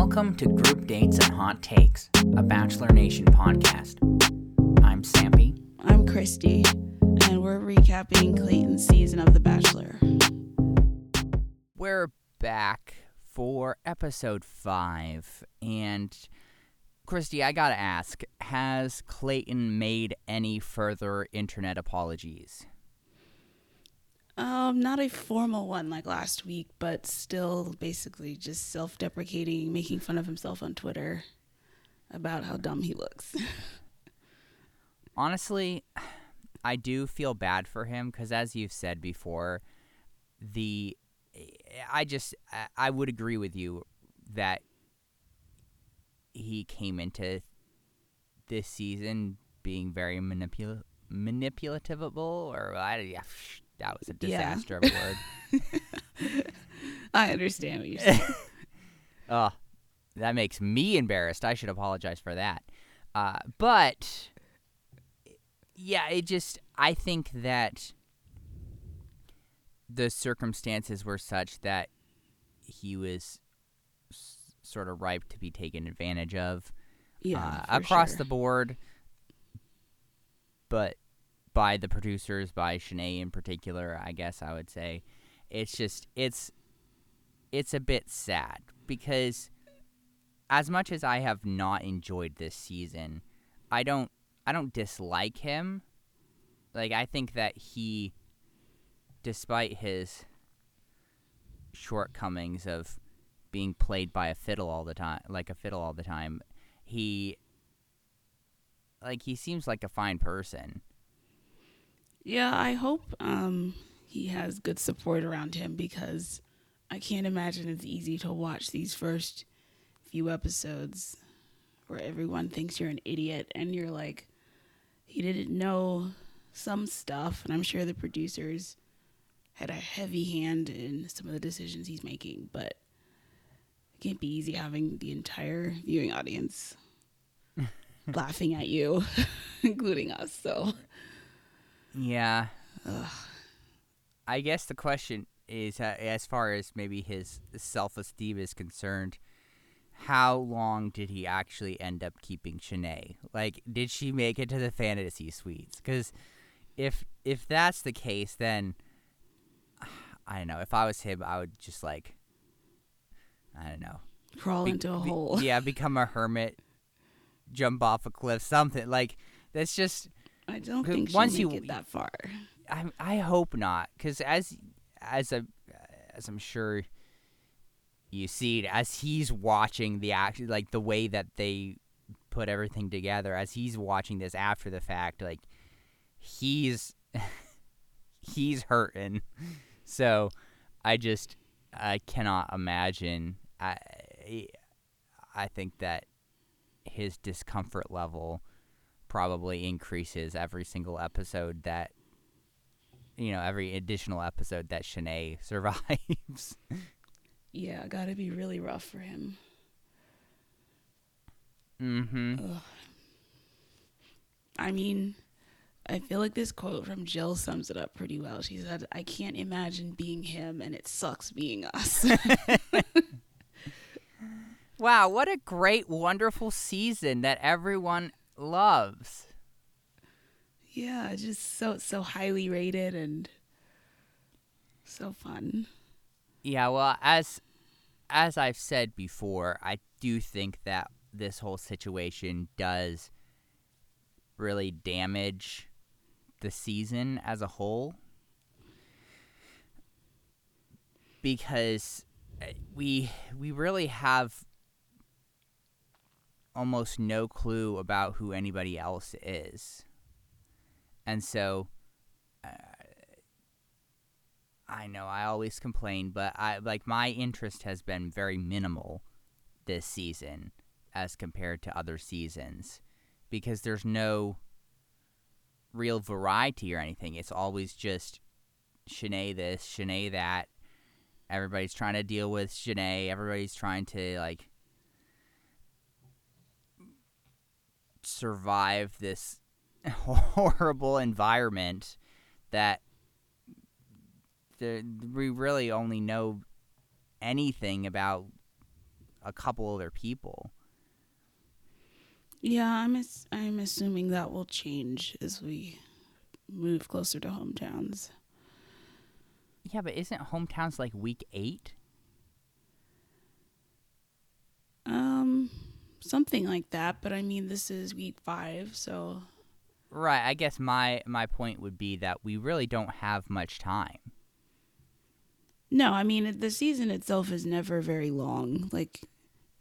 Welcome to Group Dates and Hot Takes, a Bachelor Nation podcast. I'm Sampy. I'm Christy, and we're recapping Clayton's season of The Bachelor. We're back for episode five, and Christy, I gotta ask: Has Clayton made any further internet apologies? Um, not a formal one like last week, but still basically just self-deprecating, making fun of himself on Twitter about how dumb he looks. Honestly, I do feel bad for him because, as you've said before, the I just I- would agree with you that he came into this season being very manipul manipulativable or I that was a Yeah. disaster of a word. I understand what you're saying. Oh, that makes me embarrassed. I should apologize for that. Uh, but yeah, it just I think that the circumstances were such that he was s- sort of ripe to be taken advantage of yeah, uh, across sure. the board, but by the producers, by Shanae in particular, I guess I would say, it's just it's it's a bit sad because as much as I have not enjoyed this season, I don't I don't dislike him. Like I think that he, despite his shortcomings of being played by a fiddle all the time, like a fiddle all the time, he like he seems like a fine person. Yeah, I hope um he has good support around him because I can't imagine it's easy to watch these first few episodes where everyone thinks you're an idiot and you're like he didn't know some stuff and I'm sure the producers had a heavy hand in some of the decisions he's making, but it can't be easy having the entire viewing audience laughing at you, including us. So Yeah. I guess the question is, uh, as far as maybe his self-esteem is concerned, how long did he actually end up keeping Shanae? Like, did she make it to the fantasy suites? Because if if that's the case, then I don't know. If I was him, I would just like, I don't know. crawl be- into a be- hole. Yeah, become a hermit, jump off a cliff, something like that's just. I don't think once you- it that far. I I hope not, because as as a as I'm sure you see it, as he's watching the act, like the way that they put everything together, as he's watching this after the fact, like he's he's hurting. So I just I cannot imagine. I I think that his discomfort level probably increases every single episode that you know every additional episode that Shanae survives. Yeah, gotta be really rough for him. mm-hmm. Ugh. I mean, I feel like this quote from Jill sums it up pretty well. She said, I can't imagine being him, and it sucks being us. Wow, what a great, wonderful season that everyone loves. yeah, just so so highly rated and so fun. Yeah, well, as as I've said before, I do think that this whole situation does really damage the season as a whole because uh, we we really have almost no clue about who anybody else is. And so uh, I know I always complain, but I like my interest has been very minimal this season as compared to other seasons because there's no real variety or anything. It's always just Shanae this, Shanae that. Everybody's trying to deal with Shanae. Everybody's trying to like survive this horrible environment that the, we really only know anything about a couple other people. Yeah, I'm I'm assuming that will change as we move closer to hometowns. Yeah, but isn't hometowns like week eight? Um, something like that. But I mean, this is week five, so Right. I guess my my point would be that we really don't have much time. no. I mean, the season itself is never very long. Like,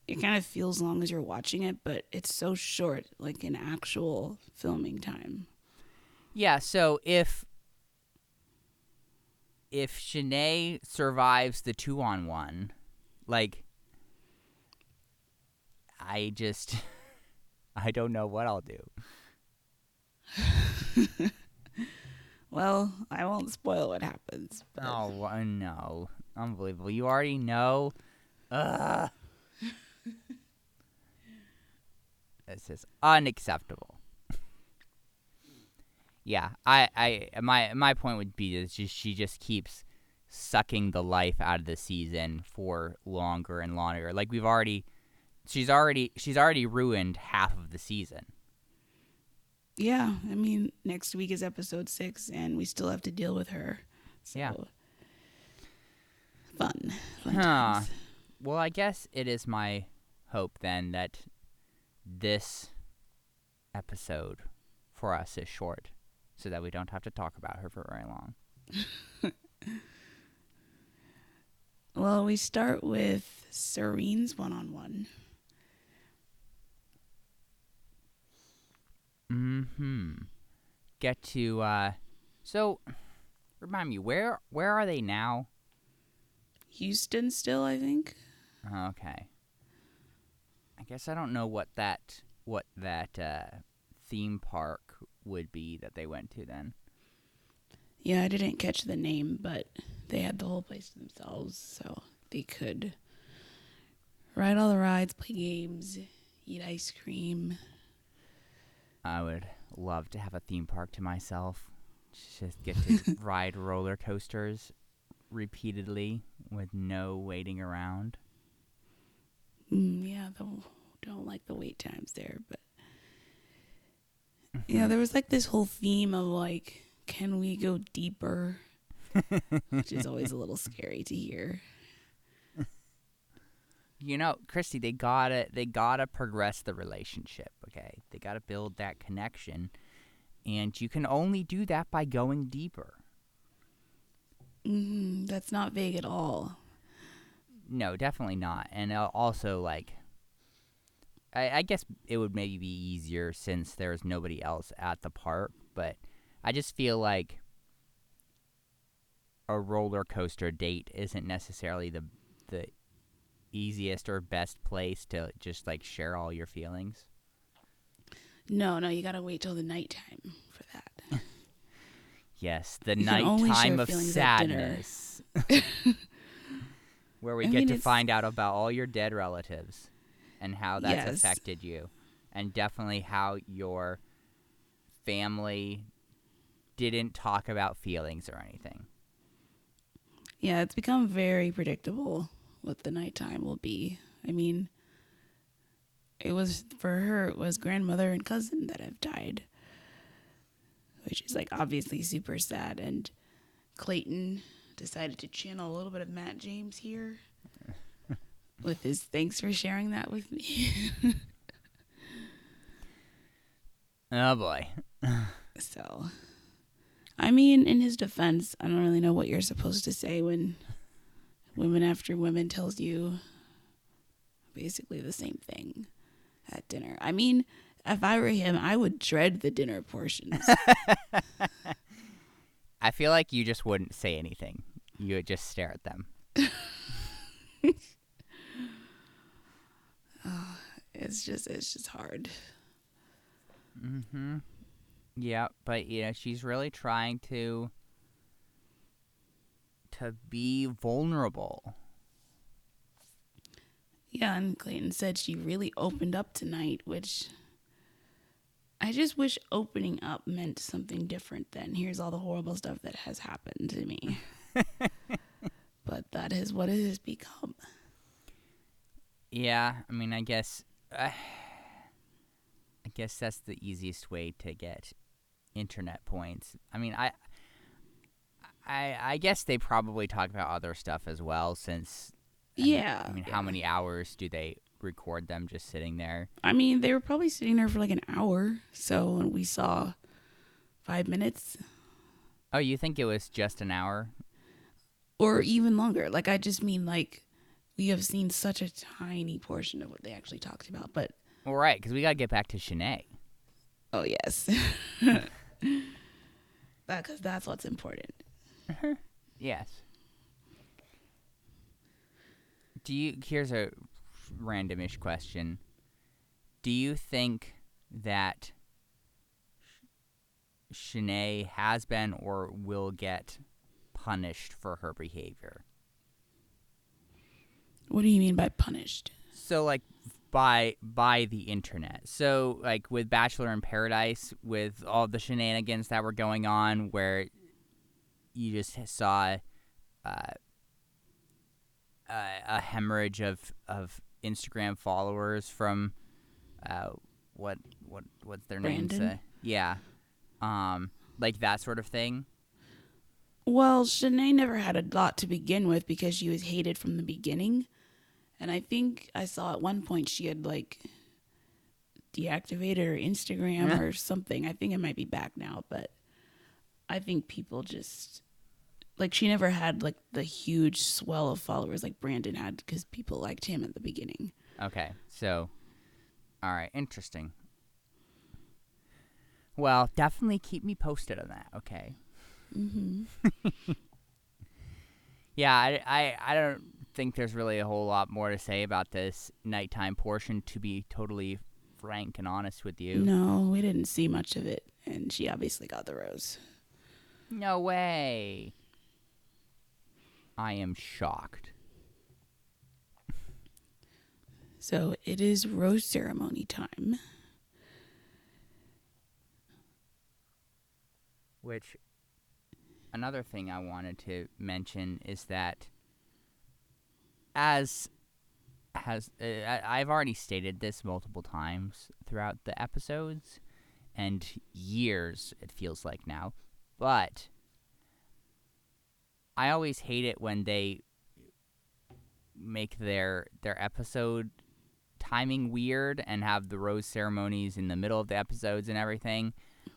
it kind of feels long as you're watching it, but it's so short, like in actual filming time. Yeah. So if if Shanae survives the two on one, like I just I don't know what I'll do. Well, I won't spoil what happens. But Oh no! Unbelievable! You already know. Ugh. this is unacceptable. yeah, I, I, my, my point would be is just she just keeps sucking the life out of the season for longer and longer. Like we've already, she's already, she's already ruined half of the season. Yeah, I mean, next week is episode six, and we still have to deal with her. So, Yeah. Fun. fun Huh. Well, I guess it is my hope then that this episode for us is short so that we don't have to talk about her for very long. Well, we start with Serene's one on one. Hmm. Get to uh so remind me where where are they now? Houston, still, I think. Okay. I guess I don't know what that what that uh theme park would be that they went to then. Yeah, I didn't catch the name, but they had the whole place to themselves, so they could ride all the rides, play games, eat ice cream. I would love to have a theme park to myself. Just get to ride roller coasters repeatedly with no waiting around. Mm, yeah, though don't like the wait times there, but yeah, there was like this whole theme of like, can we go deeper? Which is always a little scary to hear. You know, Christy, they gotta they gotta progress the relationship, okay? They gotta build that connection. And you can only do that by going deeper. Mm, that's not vague at all. No, definitely not. And also, like, I, I guess it would maybe be easier since there's nobody else at the park, but I just feel like a roller coaster date isn't necessarily the the easiest or best place to just like share all your feelings. No, no, you gotta wait till the nighttime for that. Yes, the You nighttime of feelings at dinner. sadness. Where we I get mean, to it's- find out about all your dead relatives and how that's Yes. affected you. And definitely how your family didn't talk about feelings or anything. Yeah, it's become very predictable what the nighttime will be. I mean, it was for her, it was grandmother and cousin that have died, which is like obviously super sad. And Clayton decided to channel a little bit of Matt James here with his thanks for sharing that with me. Oh boy. so, I mean, in his defense, I don't really know what you're supposed to say when women after women tells you basically the same thing at dinner. I mean, if I were him, I would dread the dinner portions. I feel like you just wouldn't say anything. You would just stare at them. it's just, it's just hard. Mm-hmm. Yeah, but you know, she's really trying to to be vulnerable. Yeah, and Clayton said she really opened up tonight, which I just wish opening up meant something different than here's all the horrible stuff that has happened to me. but that is what it has become. Yeah, I mean, I guess, uh, I guess that's the easiest way to get internet points. I mean, I, I, I guess they probably talk about other stuff as well, since. I mean- Yeah. I mean, yeah. how many hours do they record them just sitting there? I mean, they were probably sitting there for like an hour. So when we saw five minutes Oh, you think it was just an hour? or even longer. Like, I just mean, like, we have seen such a tiny portion of what they actually talked about. But, Well, right, because we got to get back to Shanae. oh, yes. Because that's what's important. Yes. Do you? Here's a randomish question. Do you think that Sh- Shanae has been or will get punished for her behavior? What do you mean by punished? So like by by the internet. So like with Bachelor in Paradise with all the shenanigans that were going on where you just saw uh, a, a hemorrhage of of Instagram followers from uh, what what what's their? Brandon? Uh, yeah. Um like that sort of thing. Well, Shanae never had a lot to begin with because she was hated from the beginning. And I think I saw at one point she had like deactivated her Instagram or something. I think it might be back now, but I think people just like she never had like the huge swell of followers like Brandon had because people liked him at the beginning. Okay, so, all right, interesting. Well, definitely keep me posted on that. Okay. Mm-hmm. Yeah, I, I, I don't think there's really a whole lot more to say about this nighttime portion. To be totally frank and honest with you, No, we didn't see much of it, and she obviously got the rose. no way. I am shocked. So it is rose ceremony time. Which, another thing I wanted to mention is that, as has uh, I've already stated this multiple times throughout the episodes, and years it feels like now, but I always hate it when they make their their episode timing weird and have the rose ceremonies in the middle of the episodes and everything.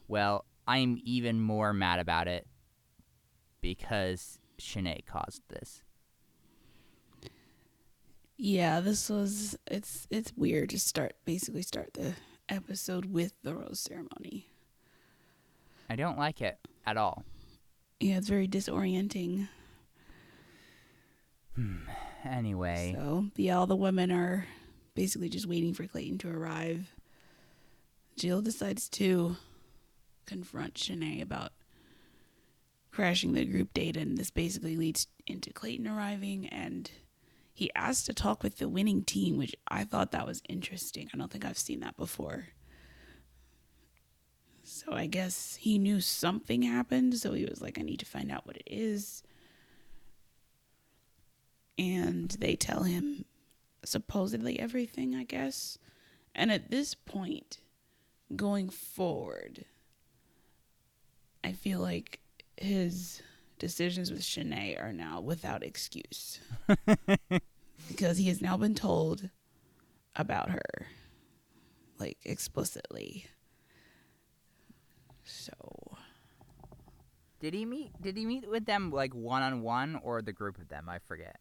Well, I'm even more mad about it because Shanae caused this. Yeah, this was it's it's weird to start basically start the episode with the rose ceremony. I don't like it at all. Yeah, it's very disorienting. Hmm. Anyway, So, yeah, all the women are basically just waiting for Clayton to arrive. Jill decides to confront Shanae about crashing the group date, and this basically leads into Clayton arriving. And he asked to talk with the winning team, which I thought that was interesting. I don't think I've seen that before. So I guess he knew something happened, so he was like, I need to find out what it is. And they tell him supposedly everything, I guess. And at this point, going forward, I feel like his decisions with Shanae are now without excuse. because he has now been told about her, like explicitly. So, did he meet? Did he meet with them like one on one or the group of them? I forget.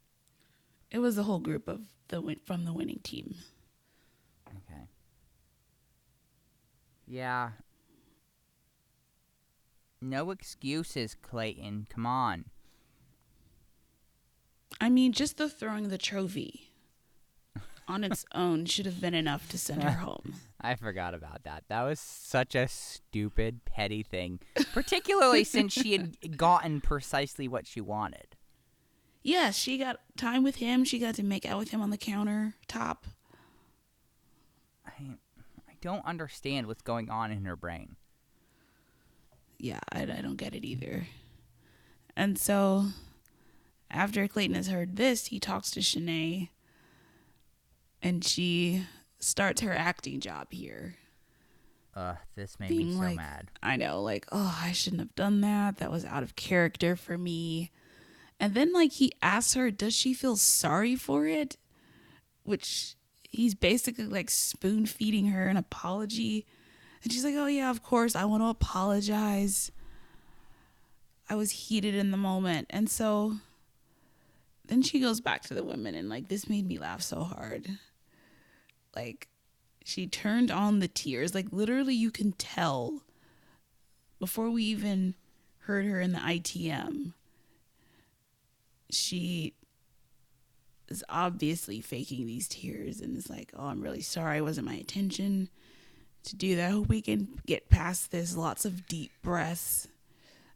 it was the whole group of the win- from the winning team. Okay. Yeah. No excuses, Clayton. Come on. I mean, just the throwing the trophy on its own should have been enough to send her home. I forgot about that. That was such a stupid, petty thing, particularly since she had gotten precisely what she wanted. Yes, she got time with him. She got to make out with him on the counter top. I, I don't understand what's going on in her brain. Yeah, I, I don't get it either. And so, after Clayton has heard this, he talks to Shanae and she starts her acting job here. Uh, this made me so like, mad. I know, like, oh, I shouldn't have done that. That was out of character for me. And then, like, he asks her, does she feel sorry for it? Which he's basically like spoon feeding her an apology. And she's like, oh, yeah, of course, I want to apologize. I was heated in the moment. And so then she goes back to the women, and like, this made me laugh so hard. Like, she turned on the tears. Like, literally, you can tell before we even heard her in the ITM, she is obviously faking these tears and is like, oh, I'm really sorry. It wasn't my intention to do that. I hope we can get past this. Lots of deep breaths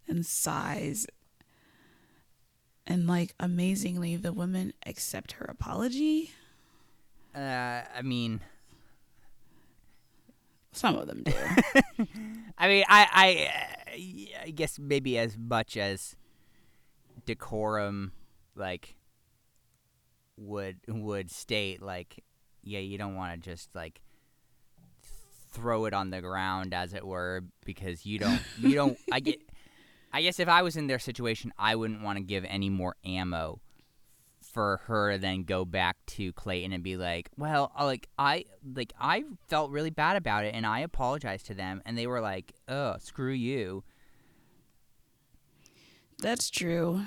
and sighs. And like amazingly, the women accept her apology. Uh, I mean, Some of them do. I mean, I, I, I guess maybe as much as decorum, like, would would state, like, yeah, you don't want to just like throw it on the ground, as it were, because you don't, you don't. I get. I guess if I was in their situation, I wouldn't want to give any more ammo for her to then go back to Clayton and be like, "Well, uh, like I like I felt really bad about it and I apologized to them and they were like, "Oh, screw you." That's true.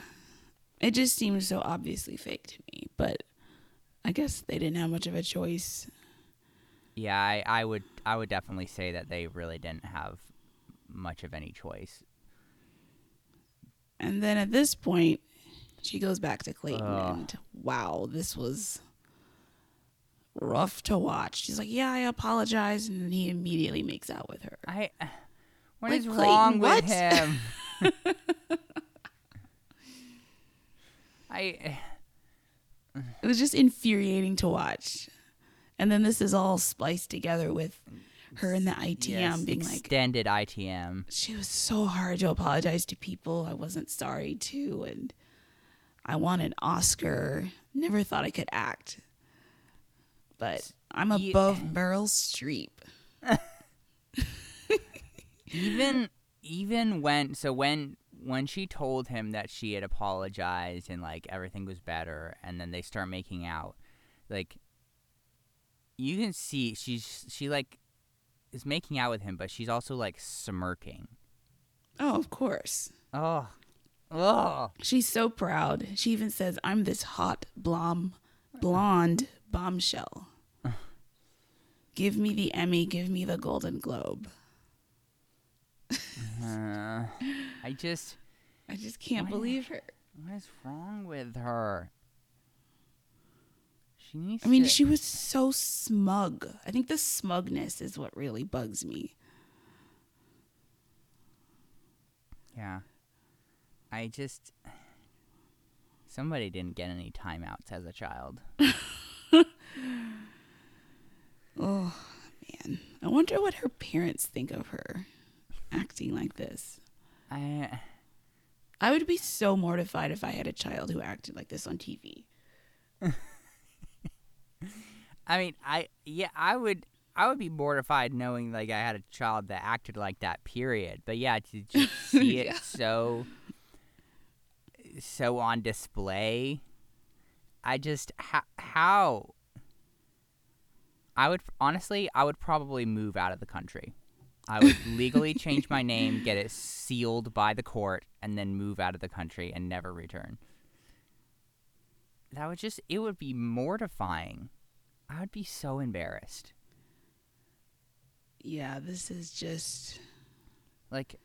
It just seems so obviously fake to me, but I guess they didn't have much of a choice. Yeah, I, I would I would definitely say that they really didn't have much of any choice. And then at this point, she goes back to Clayton, Ugh. and wow, this was rough to watch. She's like, "Yeah, I apologize," and he immediately makes out with her. I uh, what Like, is Clayton, wrong what? with him? I eh. It was just infuriating to watch. And then this is all spliced together with her in the ITM yes, being like, extended ITM. she was so hard to apologize to people I wasn't sorry to, and I won an Oscar. Never thought I could act, but I'm above Meryl Streep. even even when so when when she told him that she had apologized and like everything was better and then they start making out like you can see she's she like is making out with him but she's also like smirking Oh, of course. oh oh She's so proud. She even says, "I'm this hot blonde, blonde bombshell." give me the Emmy. Give me the Golden Globe. uh, i just I just can't believe her. what is wrong with her she needs I mean, to, she was so smug. I think the smugness is what really bugs me. Yeah. I just. Somebody didn't get any timeouts as a child. Oh, man. I wonder what her parents think of her acting like this. I. I would be so mortified if I had a child who acted like this on TV. I mean, I yeah, I would I would be mortified knowing like I had a child that acted like that. Period. But yeah, to just see it Yeah. so so on display, I just how how I would honestly I would probably move out of the country. I would legally change my name, get it sealed by the court, and then move out of the country and never return. That would just it would be mortifying. I would be so embarrassed. Yeah, this is just Like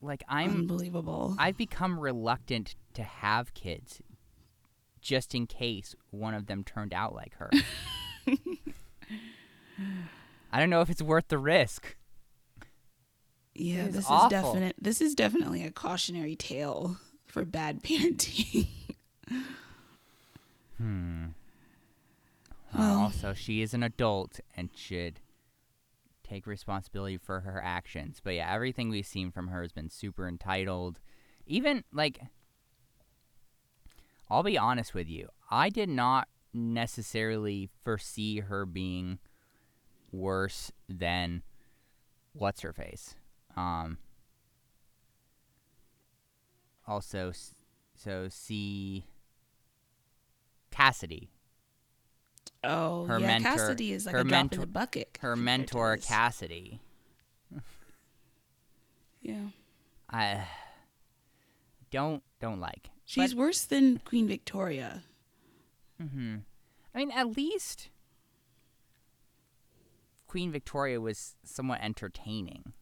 like I'm unbelievable. I've become reluctant to have kids just in case one of them turned out like her. I don't know if it's worth the risk. yeah, is this awful. is definite. This is definitely a cautionary tale for bad parenting. Hmm. Well- also, she is an adult and should take responsibility for her actions. But yeah, everything we've seen from her has been super entitled. Even like I'll be honest with you, I did not necessarily foresee her being worse than what's her face. Um, also, so see Cassidy, Oh, Her yeah. mentor- Cassidy is like her a drop in mentor- the bucket. her mentor. Cassidy. Yeah, I don't don't like. she's worse than Queen Victoria. hmm I mean, at least Queen Victoria was somewhat entertaining.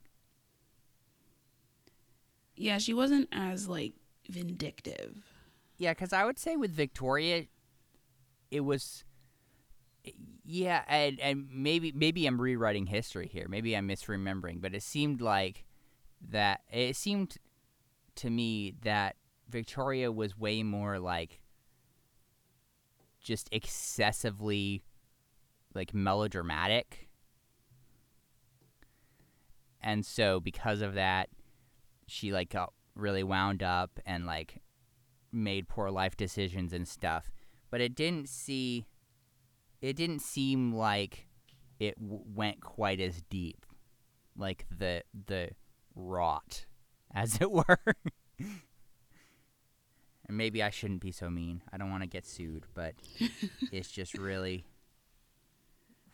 Yeah, she wasn't as like vindictive. Yeah, because I would say with Victoria, it was. Yeah, and, and maybe maybe I'm rewriting history here. Maybe I'm misremembering, but it seemed like that. It seemed to me that Victoria was way more like just excessively like melodramatic. And so because of that, she like got really wound up and like made poor life decisions and stuff. But it didn't see it didn't seem like it w- went quite as deep like the the rot as it were. and maybe I shouldn't be so mean. I don't want to get sued, but it's just really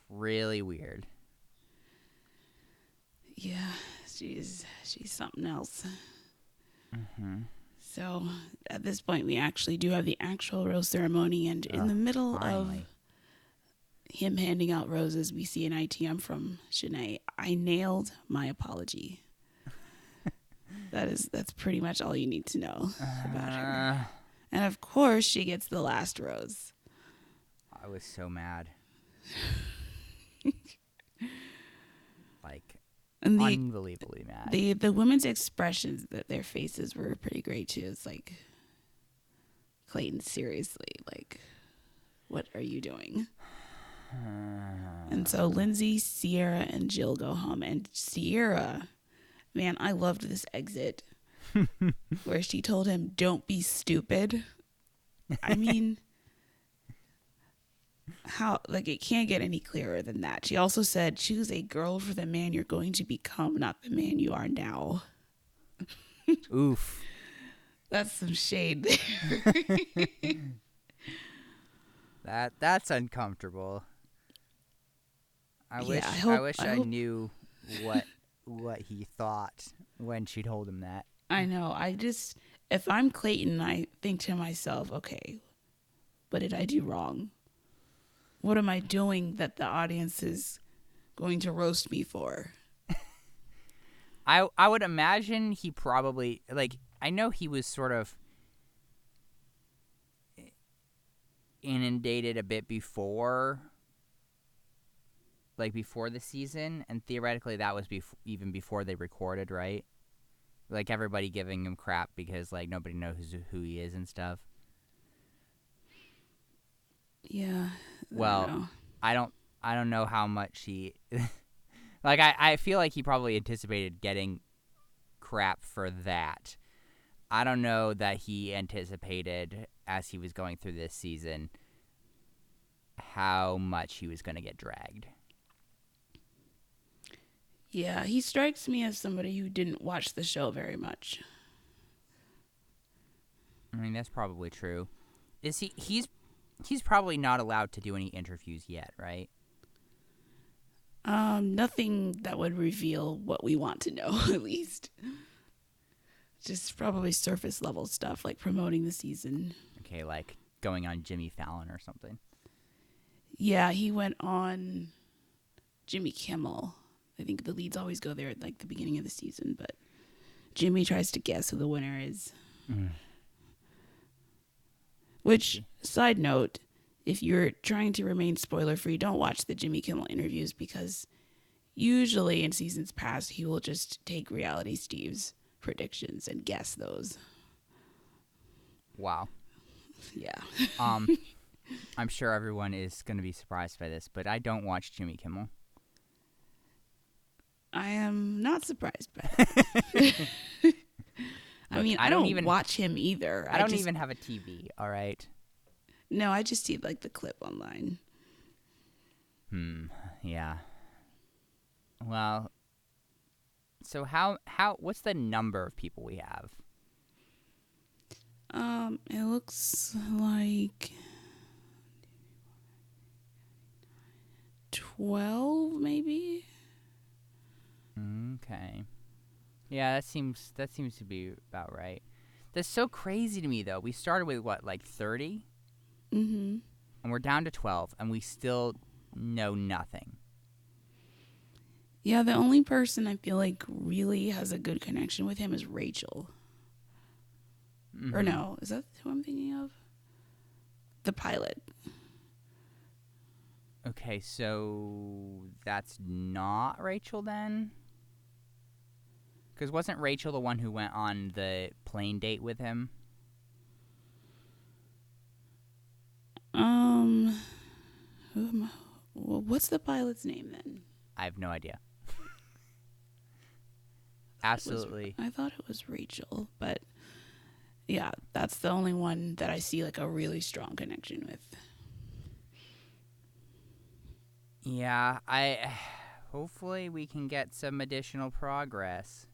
really weird. Yeah, she's she's something else. Mhm. So at this point, we actually do have the actual rose ceremony, and in the middle finally. of him handing out roses, we see an ITM from Shanae. I nailed my apology. that is that's pretty much all you need to know about her. Uh, And of course, she gets the last rose. I was so mad. like And the unbelievably mad. the the women's expressions that their faces were pretty great too. It's like Clayton, seriously, like what are you doing? And so Lindsay, Sierra, and Jill go home. And Sierra, man, I loved this exit where she told him, Don't be stupid. I mean, how, like, it can't get any clearer than that. She also said, Choose a girl for the man you're going to become, not the man you are now. Oof. That's some shade there. That that's uncomfortable. I Yeah, wish I I, hope- wish I I, knew what what he thought when she told him that. I know. I just, if I'm Clayton, I think to myself, okay, what did I do wrong? What am I doing that the audience is going to roast me for? I I would imagine he probably like I know he was sort of inundated a bit before like before the season and theoretically that was bef- even before they recorded, right? Like everybody giving him crap because like nobody knows who he is and stuff. Yeah. Well. I don't I don't know how much he like I, I feel like he probably anticipated getting crap for that. I don't know that he anticipated as he was going through this season how much he was going to get dragged. Yeah, he strikes me as somebody who didn't watch the show very much. I mean, that's probably true. Is he he's he's probably not allowed to do any interviews yet, right? Um, nothing that would reveal what we want to know, at least. Just probably surface level stuff like promoting the season. Okay, like going on Jimmy Fallon or something. Yeah, he went on Jimmy Kimmel. I think the leads always go there at like the beginning of the season, but Jimmy tries to guess who the winner is. Which, side note, if you're trying to remain spoiler free, don't watch the Jimmy Kimmel interviews because usually in seasons past, he will just take Reality Steve's predictions and guess those. Wow. Yeah. Um, I'm sure everyone is going to be surprised by this, but I don't watch Jimmy Kimmel. I am not surprised by that. I Look, mean, I I don't don't even- watch him either. I don't just- even have a TV. All right. No, I just see like the clip online. Hmm. Yeah. Well. So how how what's the number of people we have? Um, it looks like twelve, maybe. Okay. Yeah, that seems that seems to be about right. That's so crazy to me though. We started with what, like 30? Mm-hmm. And we're down to 12 and we still know nothing. Yeah, the only person I feel like really has a good connection with him is Rachel. Or Mhm. no, is that who I'm thinking of? The pilot. Okay, so that's not Rachel then? Cuz wasn't Rachel the one who went on the plane date with him? Um, who am I? Well, what's the pilot's name then? I have no idea. It was- Absolutely. I thought it was Rachel, but yeah, that's the only one that I see like a really strong connection with. Yeah, I hopefully we can get some additional progress.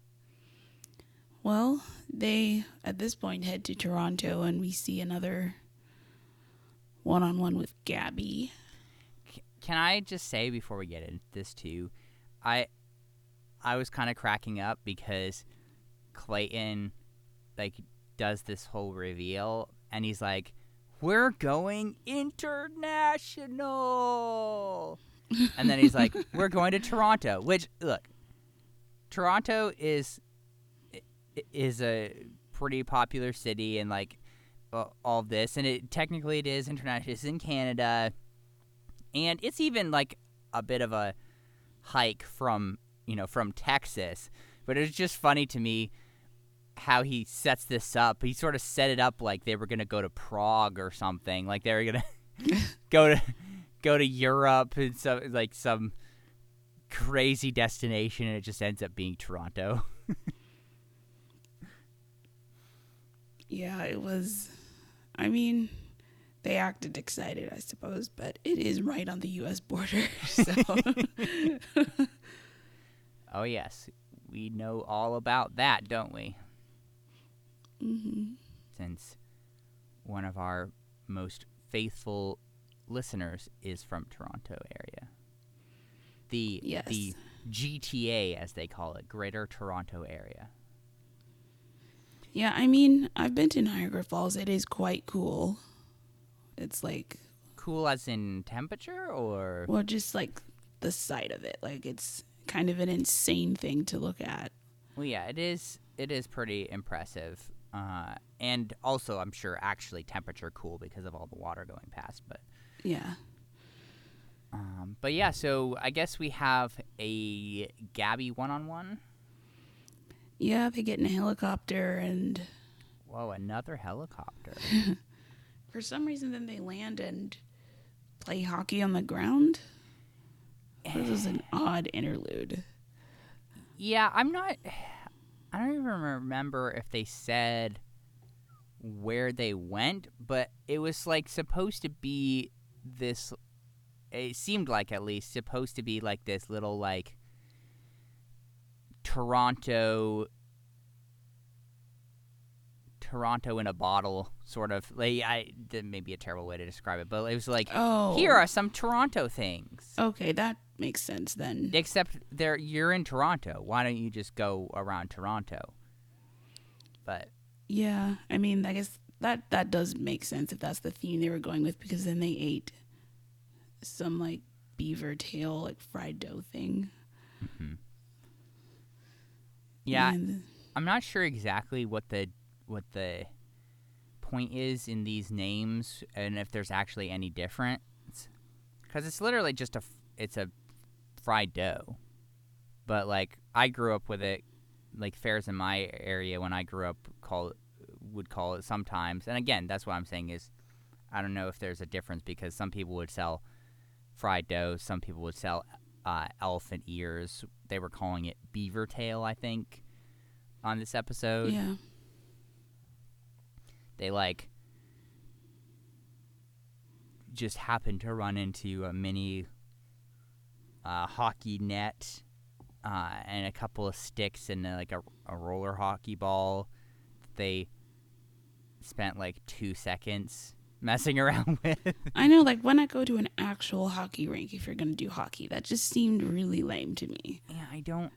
Well, they at this point head to Toronto and we see another one on one with Gabby. C- Can I just say before we get into this too, I I was kind of cracking up because Clayton like does this whole reveal and he's like, "We're going international." and then he's like, "We're going to Toronto," which look, Toronto is is a pretty popular city and like all of this and it technically it is international. It's in Canada and it's even like a bit of a hike from you know from Texas. But it's just funny to me how he sets this up. He sort of set it up like they were gonna go to Prague or something. Like they were gonna go to go to Europe and so like some crazy destination, and it just ends up being Toronto. Yeah, it was. I mean, they acted excited, I suppose, but it is right on the U.S. border. So, oh yes, we know all about that, don't we? hmm since one of our most faithful listeners is from Toronto area. The Yes. the GTA as they call it, Greater Toronto Area. Yeah, I mean, I've been to Niagara Falls. It is quite cool. It's like, Cool as in temperature or well, just like the sight of it. Like, it's kind of an insane thing to look at. Well yeah, it is it is pretty impressive. Uh, and also I'm sure actually temperature cool because of all the water going past, but Yeah. um, but yeah, so I guess we have a Gabby one on one. Yeah, they get in a helicopter, and Whoa, another helicopter. for some reason, then they land and play hockey on the ground. This is an eh. odd interlude. Yeah, I'm not. I don't even remember if they said where they went, but it was like supposed to be this. It seemed like at least supposed to be like this little like Toronto. Toronto in a bottle, sort of. Like, I that may be a terrible way to describe it, but it was like, Oh, here are some Toronto things. Okay, that makes sense then. Except there, you're in Toronto. Why don't you just go around Toronto? But Yeah, I mean, I guess that that does make sense if that's the theme they were going with, because then they ate some like beaver tail, like fried dough thing. Mm-hmm. Yeah, And- I'm not sure exactly what the what the point is in these names, and if there's actually any difference. Because it's literally just a it's a fried dough, but like I grew up with it. Like fairs in my area when I grew up call would call it sometimes, and again that's what I'm saying is I don't know if there's a difference because some people would sell fried dough, some people would sell uh, elephant ears. They were calling it beaver tail, I think, on this episode. yeah, They like just happened to run into a mini uh, hockey net uh, and a couple of sticks and uh, like a, a roller hockey ball. They spent like two seconds messing around with. I know, like, why not go to an actual hockey rink if you're going to do hockey? That just seemed really lame to me. yeah, I don't,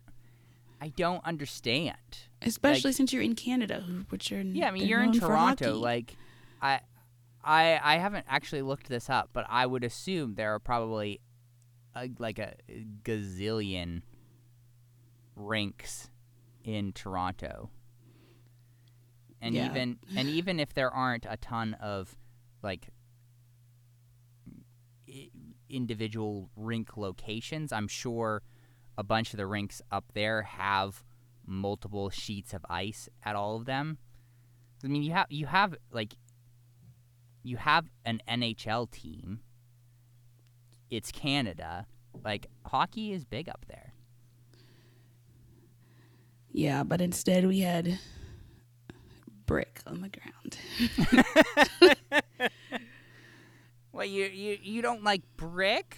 I don't understand. Especially since you're in Canada, which are Yeah, I mean you're in Toronto. Like, I, I, I haven't actually looked this up, but I would assume there are probably, a, like a gazillion rinks in Toronto. And Yeah. even and even if there aren't a ton of, like, individual rink locations, I'm sure a bunch of the rinks up there have multiple sheets of ice at all of them. I mean, you have you have like you have an NHL team. It's Canada. Like hockey is big up there. yeah, but instead we had brick on the ground. Well, you you you don't like brick?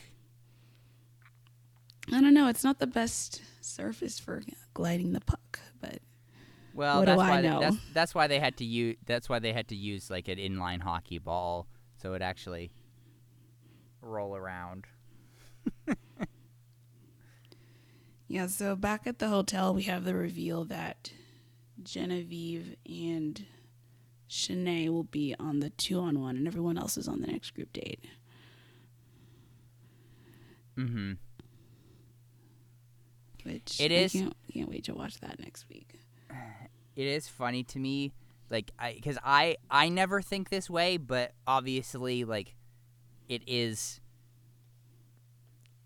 I don't know. It's not the best surface for gliding the puck, but Well, What that's why they- that's that's why they had to use that's why they had to use like an inline hockey ball so it actually roll around. yeah. So back at the hotel, we have the reveal that Genevieve and Shanae will be on the two on one, and everyone else is on the next group date. Mhm. Which It I is- Can't, can't wait to watch that next week. it is funny to me like i because i i never think this way but obviously like it is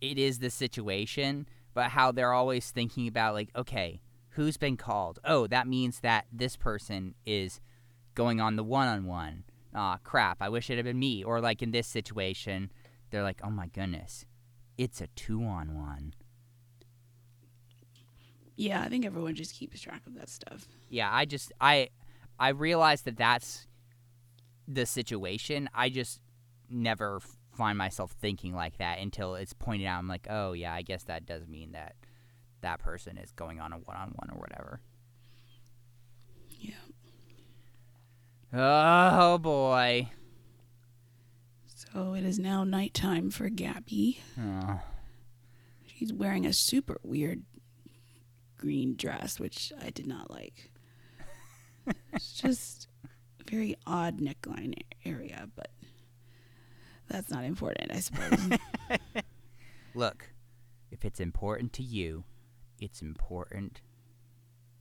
it is the situation but how they're always thinking about like okay who's been called oh that means that this person is going on the one-on-one. Ah crap i wish it had been me. Or like in this situation they're like oh my goodness it's a two-on-one. Yeah, I think everyone just keeps track of that stuff. yeah i just i i realize that that's the situation. I just never find myself thinking like that until it's pointed out. I'm like oh yeah i guess that does mean that that person is going on a one-on-one or whatever Yeah. Oh boy So it is now nighttime for Gabby. oh. She's wearing a super weird green dress, which I did not like. it's just a very odd neckline area, but that's not important, I suppose. look if it's important to you it's important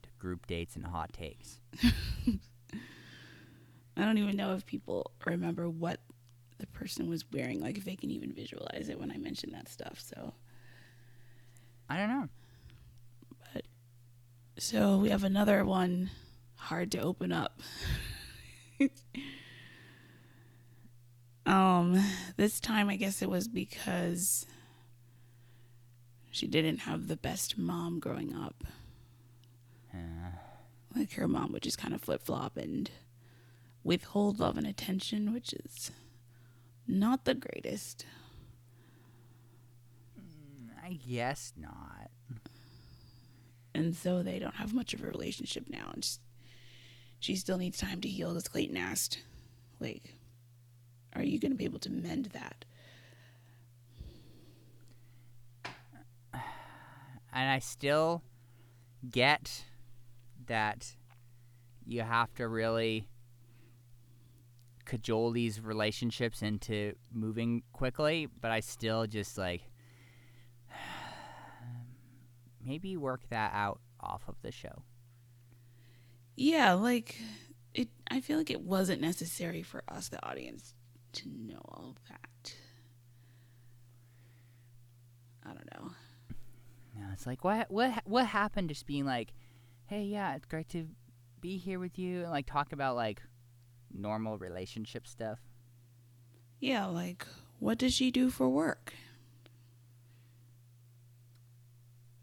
to group dates and hot takes I don't even know if people remember what the person was wearing, like if they can even visualize it when I mention that stuff. So, i don't know But so we have another one hard to open up. um, this time I guess it was because she didn't have the best mom growing up. Yeah. Like her mom would just kind of flip flop and withhold love and attention, which is not the greatest. Mm, i guess not and so they don't have much of a relationship now. And just, she still needs time to heal. Because Clayton asked, like, are you going to be able to mend that? and I still get that you have to really cajole these relationships into moving quickly, but I still just like maybe work that out off of the show. Yeah, like it. I feel like it wasn't necessary for us, the audience, to know all of that. I don't know. No, it's like what what what happened? Just being like, hey, yeah, it's great to be here with you, and like talk about like normal relationship stuff. Yeah, like what does she do for work?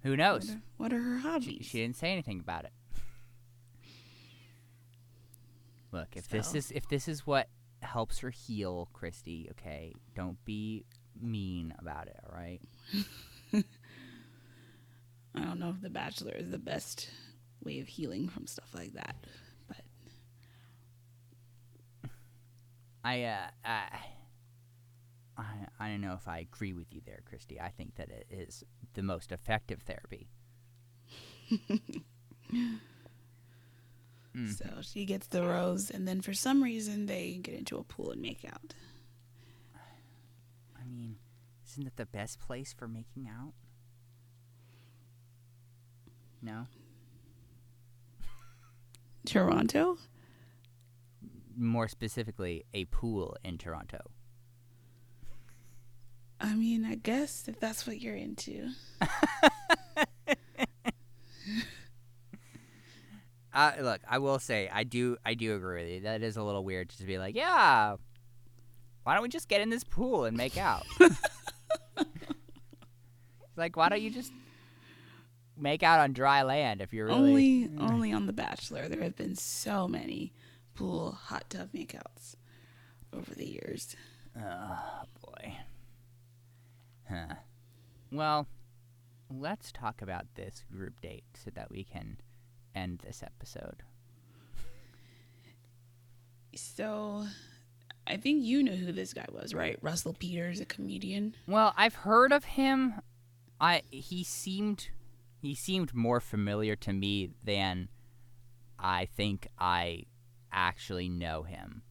Who What knows? are, what are her hobbies? she didn't say anything about it. Look, if this is if this is what helps her heal, Christy. Okay, don't be mean about it. All right. I don't know if The Bachelor is the best way of healing from stuff like that, I uh, I, I I don't know if I agree with you there, Christy. I think that it is the most effective therapy. Mm. so she gets the rose, and then for some reason they get into a pool and make out. I mean, isn't that the best place for making out? No. Toronto? More specifically, a pool in Toronto. I mean, I guess if that's what you're into. Uh, look, I will say, I do, I do agree with you. That is a little weird to be like, yeah, why don't we just get in this pool and make out? like, why don't you just make out on dry land if you're really Only only on The Bachelor. There have been so many pool hot tub makeouts over the years. Oh boy. Huh. Well, let's talk about this group date so that we can end this episode. So I think you know who this guy was, right? Russell Peters, a comedian. Well, I've heard of him. I he seemed he seemed more familiar to me than I think I actually know him.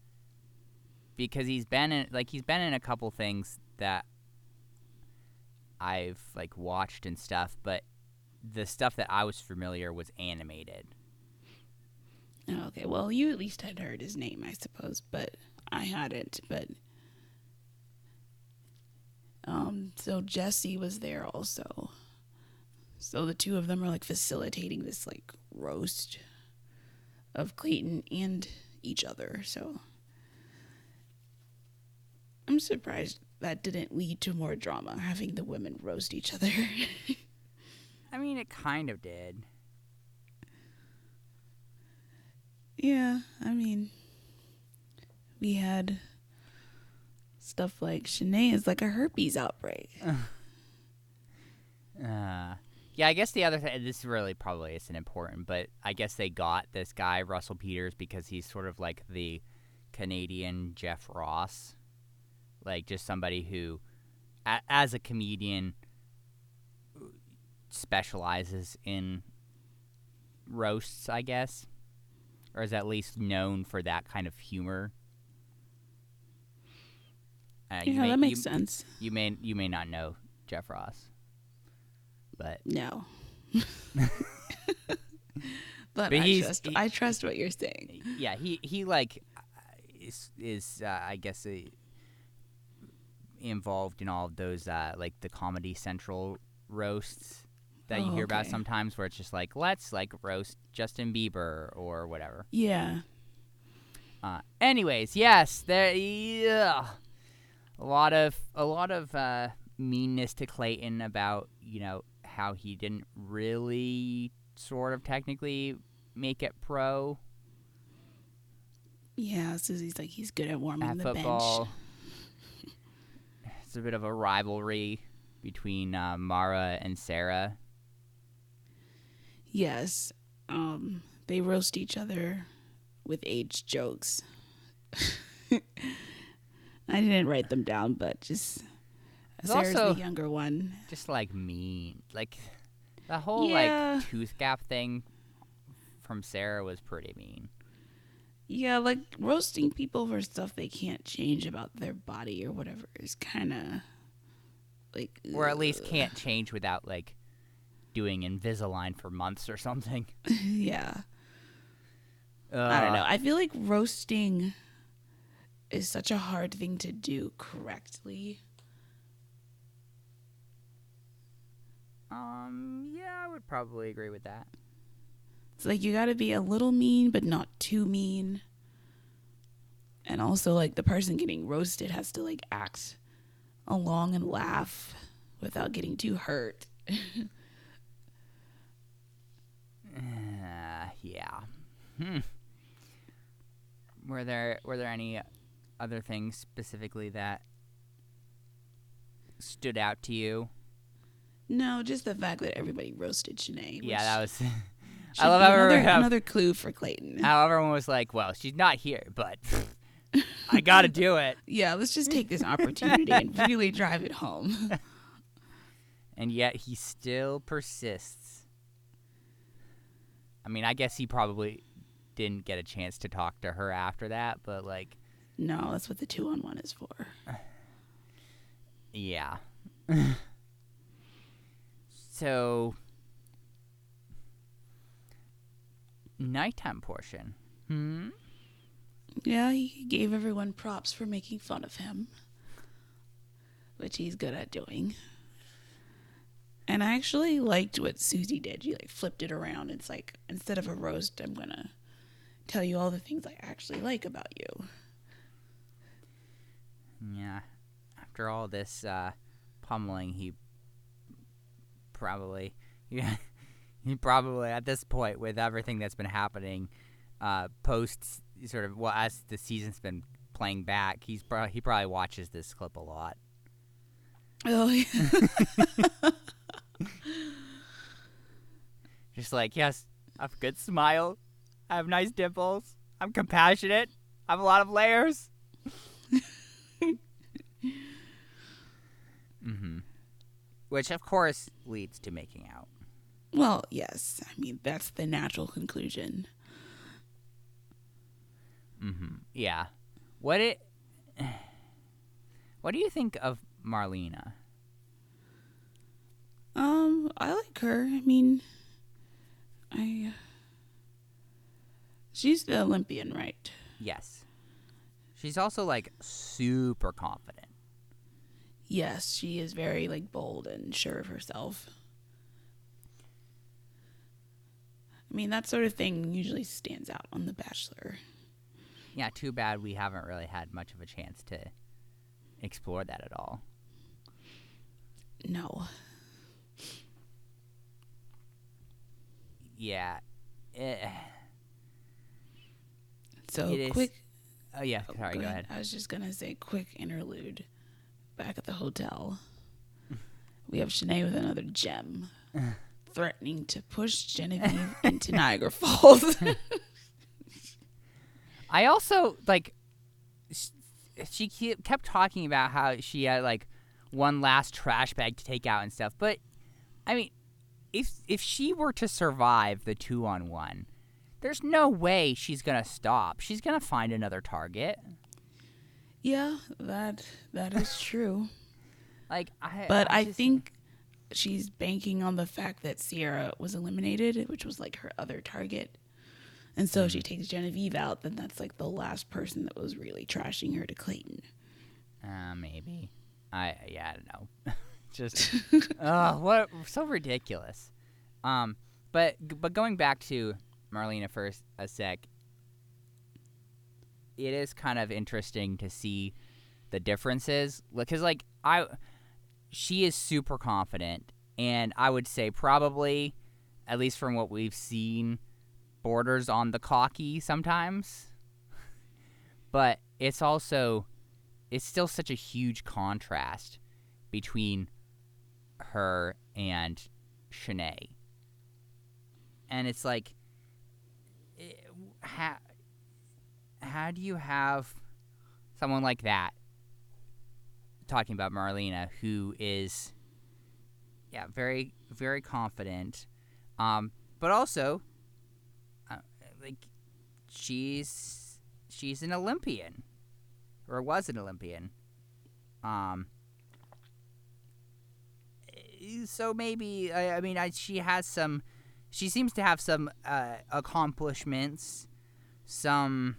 Because he's been in like he's been in a couple things that I've like watched and stuff, but the stuff that I was familiar was animated. Okay, well, you at least had heard his name, I suppose, but I hadn't. But um, so Jesse was there also. So the two of them are like facilitating this like roast of Clayton and each other. So I'm surprised that didn't lead to more drama, having the women roast each other. I mean, it kind of did. Yeah, I mean, we had stuff like Shanae is like a herpes outbreak. Uh, yeah, I guess the other thing, this really probably isn't important, but I guess they got this guy, Russell Peters, because he's sort of like the Canadian Jeff Ross. Like, just somebody who, a- as a comedian, specializes in roasts, I guess. Or is at least known for that kind of humor. Uh, you yeah, may- that makes you- sense. You may you may not know Jeff Ross, but No. but But I trust he- I trust what you're saying. yeah, he he like is is uh, I guess uh, involved in all of those uh, like the Comedy Central roasts that you Oh, hear about sometimes, where it's just like let's like roast Justin Bieber or whatever. Yeah. Uh, anyways, yes, there yeah, a lot of a lot of uh, meanness to Clayton about you know how he didn't really sort of technically make it pro Yeah, so he's like he's good at warming at the football. bench. It's a bit of a rivalry between uh, Mara and Sarah. Yes. Um they roast each other with age jokes. I didn't write them down, but just Sarah's also- the younger one. Just like mean, like the whole Yeah. like tooth gap thing from Sarah was pretty mean. Yeah, like roasting people for stuff they can't change about their body or whatever is kind of like or at least can't change without like doing Invisalign for months or something. yeah. I don't know. I feel like roasting is such a hard thing to do correctly. Um, yeah, I would probably agree with that. It's like you got to be a little mean, but not too mean. And also, like the person getting roasted has to like act along and laugh without getting too hurt. Uh, yeah. Hmm. Were there were there any other things specifically that stood out to you? No, just the fact that everybody roasted Shanae. Yeah, that was. I love how another, another clue for Clayton. how everyone was like, "Well, she's not here, but I got to do it." yeah, let's just take this opportunity and really drive it home. And yet he still persists. I mean, I guess he probably didn't get a chance to talk to her after that, but like, no, that's what the two on one is for. yeah. So, nighttime portion. Hmm. Yeah, he gave everyone props for making fun of him, which he's good at doing. And I actually liked what Susie did. She like flipped it around. It's like instead of a roast, I'm gonna tell you all the things I actually like about you. Yeah. After all this uh, pummeling, he probably yeah, he probably at this point with everything that's been happening, uh, posts sort of well as the season's been playing back, he's pro- he probably watches this clip a lot. Oh yeah. Just like yes, I have a good smile, I have nice dimples, I'm compassionate, I have a lot of layers. mm-hmm. Which of course leads to making out. well, yes. I mean that's the natural conclusion. Mm-hmm. Yeah. What it? What do you think of Marlena? Um, I like her. I mean, I. She's the Olympian, right? Yes. She's also like super confident. Yes, she is very like bold and sure of herself. I mean, that sort of thing usually stands out on The Bachelor. Yeah. Too bad we haven't really had much of a chance to explore that at all. No. Yeah. Eh, So It is- quick. oh yeah. oh, Sorry. Go ahead. I was just gonna say quick interlude. Back at the hotel, we have Shanae with another gem, threatening to push Genevieve into Niagara Falls. I also like. sh- She ke- kept talking about how she had like one last trash bag to take out and stuff, but I mean, if if she were to survive the two on one, there's no way she's gonna stop. She's gonna find another target. Yeah, that that is true. Like I, But I just- think she's banking on the fact that Sierra was eliminated, which was like her other target. And so she takes Genevieve out, then that's like the last person that was really trashing her to Clayton. uh, maybe. I yeah, I don't know. just oh, what so ridiculous. Um, but but going back to Marlena first a sec. It is kind of interesting to see the differences because like I she is super confident and I would say probably at least from what we've seen borders on the cocky sometimes. But it's also it's still such a huge contrast between her and Shanae. And it's like, eh, how, how do you have someone like that talking about Marlena, who is, yeah, very, very confident, um, but also, uh, like, she's she's an Olympian, or was an Olympian. Um, so maybe I, I mean I, she has some she seems to have some uh, accomplishments some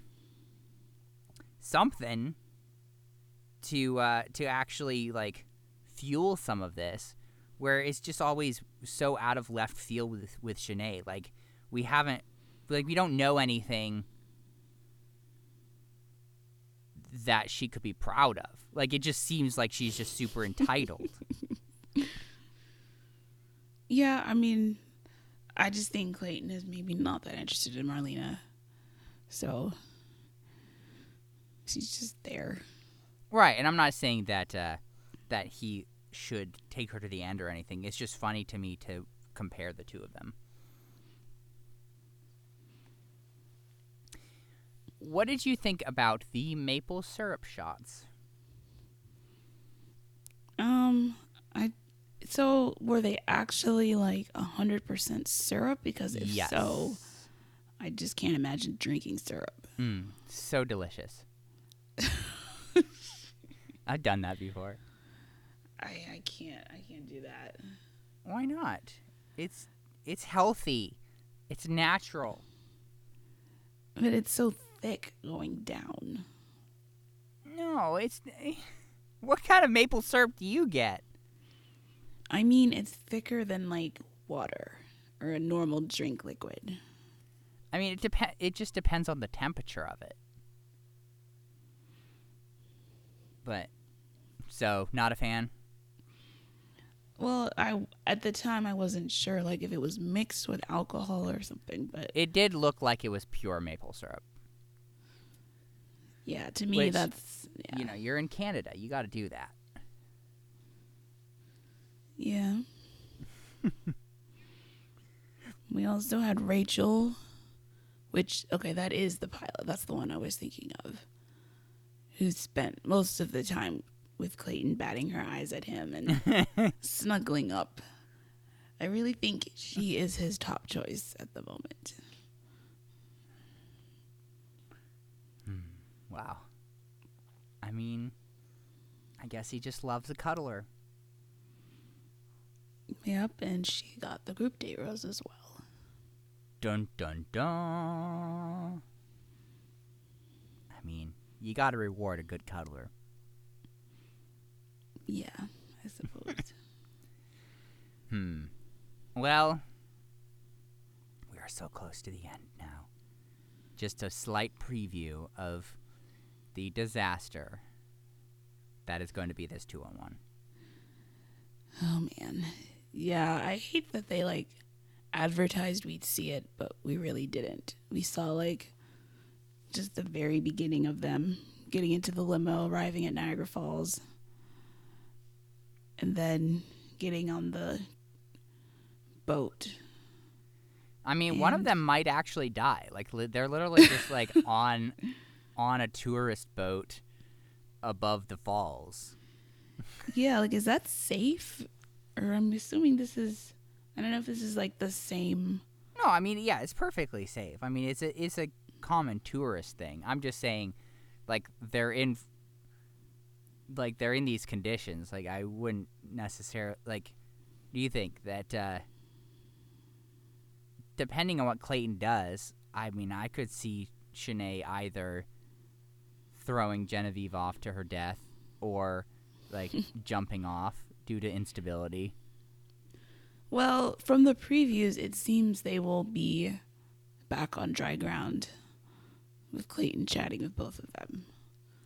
something to uh, to actually like fuel some of this where it's just always so out of left field with with Shanae like we haven't like we don't know anything that she could be proud of. Like it just seems like she's just super entitled. Yeah, I mean, I just think Clayton is maybe not that interested in Marlena. So, She's just there. Right, and I'm not saying that uh, that he should take her to the end or anything. It's just funny to me to compare the two of them. What did you think about the maple syrup shots? Um, I so were they actually like a hundred percent syrup? Because if yes. so, I just can't imagine drinking syrup. Mm, so delicious. I've done that before. I I can't I can't do that. Why not? It's it's healthy. It's natural. But it's so thick going down. No, it's what kind of maple syrup do you get? I mean, it's thicker than like water or a normal drink liquid. I mean, it depend. It just depends on the temperature of it. But so not a fan. Well, I at the time I wasn't sure like if it was mixed with alcohol or something, but It did look like it was pure maple syrup. yeah, to me Which, that's yeah. You know, you're in Canada. You got to do that. Yeah. we also had Rachel, which okay, that is the pilot. That's the one I was thinking of. Who spent most of the time with Clayton batting her eyes at him and snuggling up. I really think she is his top choice at the moment. Hmm, wow. I mean, I guess he just loves a cuddler. Yep, and she got the group date rose as well. Dun dun dun. I mean, you got to reward a good cuddler. Yeah, I suppose. Hmm. Well, we are so close to the end now. Just a slight preview of the disaster that is going to be this two on one. Oh man. Yeah, I hate that they like advertised we'd see it, but we really didn't. We saw like just the very beginning of them getting into the limo, arriving at Niagara Falls, and then getting on the boat. I mean, one of them might actually die. Like li- they're literally just like on on a tourist boat above the falls. Yeah, like is that safe? Or I'm assuming this is I don't know if this is like the same No, I mean, yeah, it's perfectly safe. I mean, it's a it's a common tourist thing. I'm just saying, like they're in, like they're in these conditions. Like I wouldn't necessarily like. Do you think that, uh, depending on what Clayton does, I mean, I could see Shanae either throwing Genevieve off to her death or like jumping off due to instability. Well, from the previews, it seems they will be back on dry ground with Clayton chatting with both of them.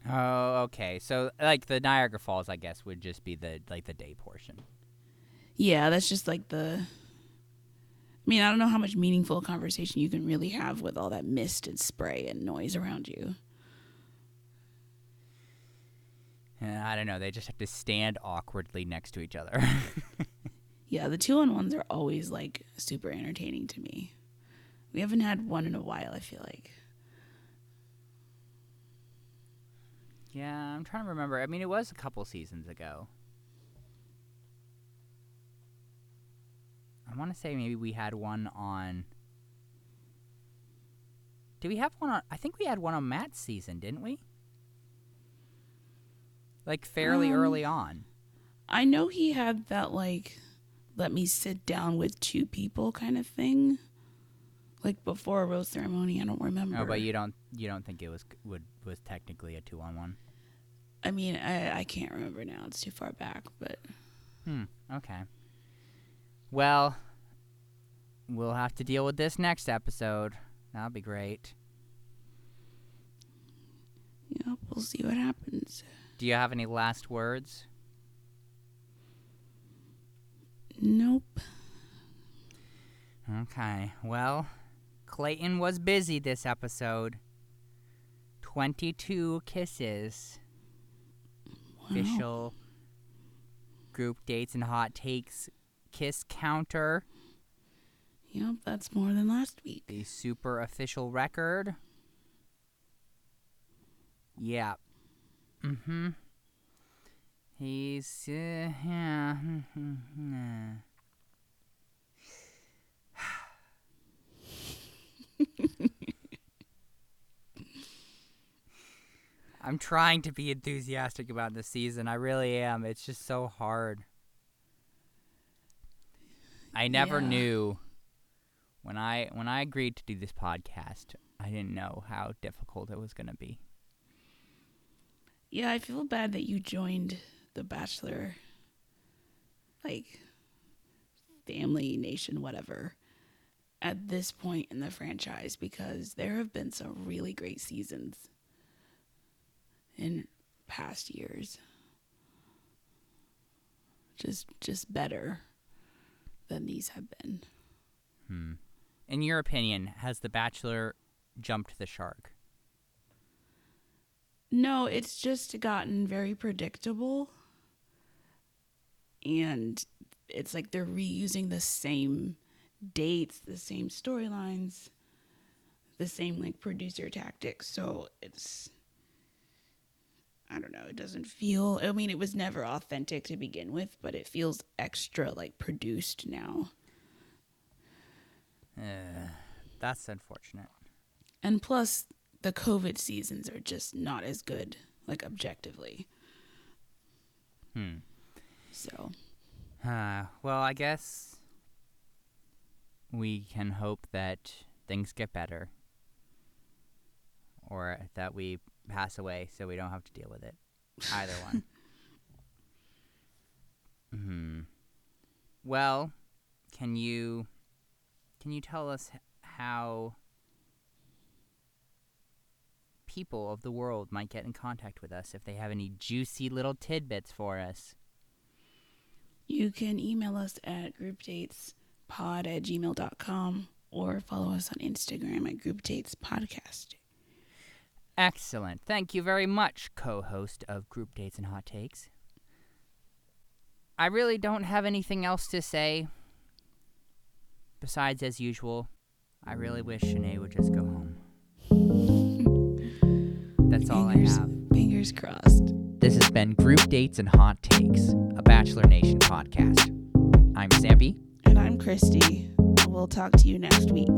Oh, okay. So like the Niagara Falls, I guess, would just be the like the day portion. Yeah, that's just like the. I mean, I don't know how much meaningful conversation you can really have with all that mist and spray and noise around you. And I don't know. They just have to stand awkwardly next to each other. Yeah, the two on ones are always like super entertaining to me. We haven't had one in a while, I feel like. Yeah, I'm trying to remember. I mean, it was a couple seasons ago. I want to say maybe we had one on. Did we have one on? I think we had one on Matt's season, didn't we? Like fairly Um, early on. I know he had that like let me sit down with two people kind of thing. Like before a rose ceremony, I don't remember. Oh, but you don't you don't think it was would was technically a two on one? I mean, I I can't remember now. It's too far back, but Hmm. Okay. Well, we'll have to deal with this next episode. That'll be great. yeah, we'll see what happens. Do you have any last words? Nope. Okay. Well, Clayton was busy this episode. 22 kisses. Official group dates and hot takes kiss counter. Yep, that's more than last week. The super official record. Yeah. Mm-hmm. He's uh, yeah. I'm trying to be enthusiastic about the season. I really am. It's just so hard. I never Yeah. knew when I when I agreed to do this podcast, I didn't know how difficult it was going to be. Yeah, I feel bad that you joined the Bachelor, like, family, nation, whatever, at this point in the franchise because there have been some really great seasons in past years. Just, just better than these have been. Hmm. In your opinion, has The Bachelor jumped the shark? No, it's just gotten very predictable. And it's like they're reusing the same dates, the same storylines, the same like producer tactics. So it's I don't know, it doesn't feel I mean it was never authentic to begin with, but it feels extra like produced now. Uh, that's unfortunate. And plus the COVID seasons are just not as good, like objectively. Hmm. So Uh, well, I guess we can hope that things get better, or that we pass away so we don't have to deal with it. Either one. Hmm. Well, can you can you tell us how people of the world might get in contact with us if they have any juicy little tidbits for us? You can email us at groupdatespod at gmail.com or follow us on Instagram at groupdatespodcast. Excellent. Thank you very much, co host of Group Dates and Hot Takes. I really don't have anything else to say. Besides, as usual, I really wish Shanae would just go home. That's all I have. Fingers crossed. This has been Group Dates and Hot Takes, a Bachelor Nation podcast. I'm Zampy. And I'm Christy. We'll talk to you next week.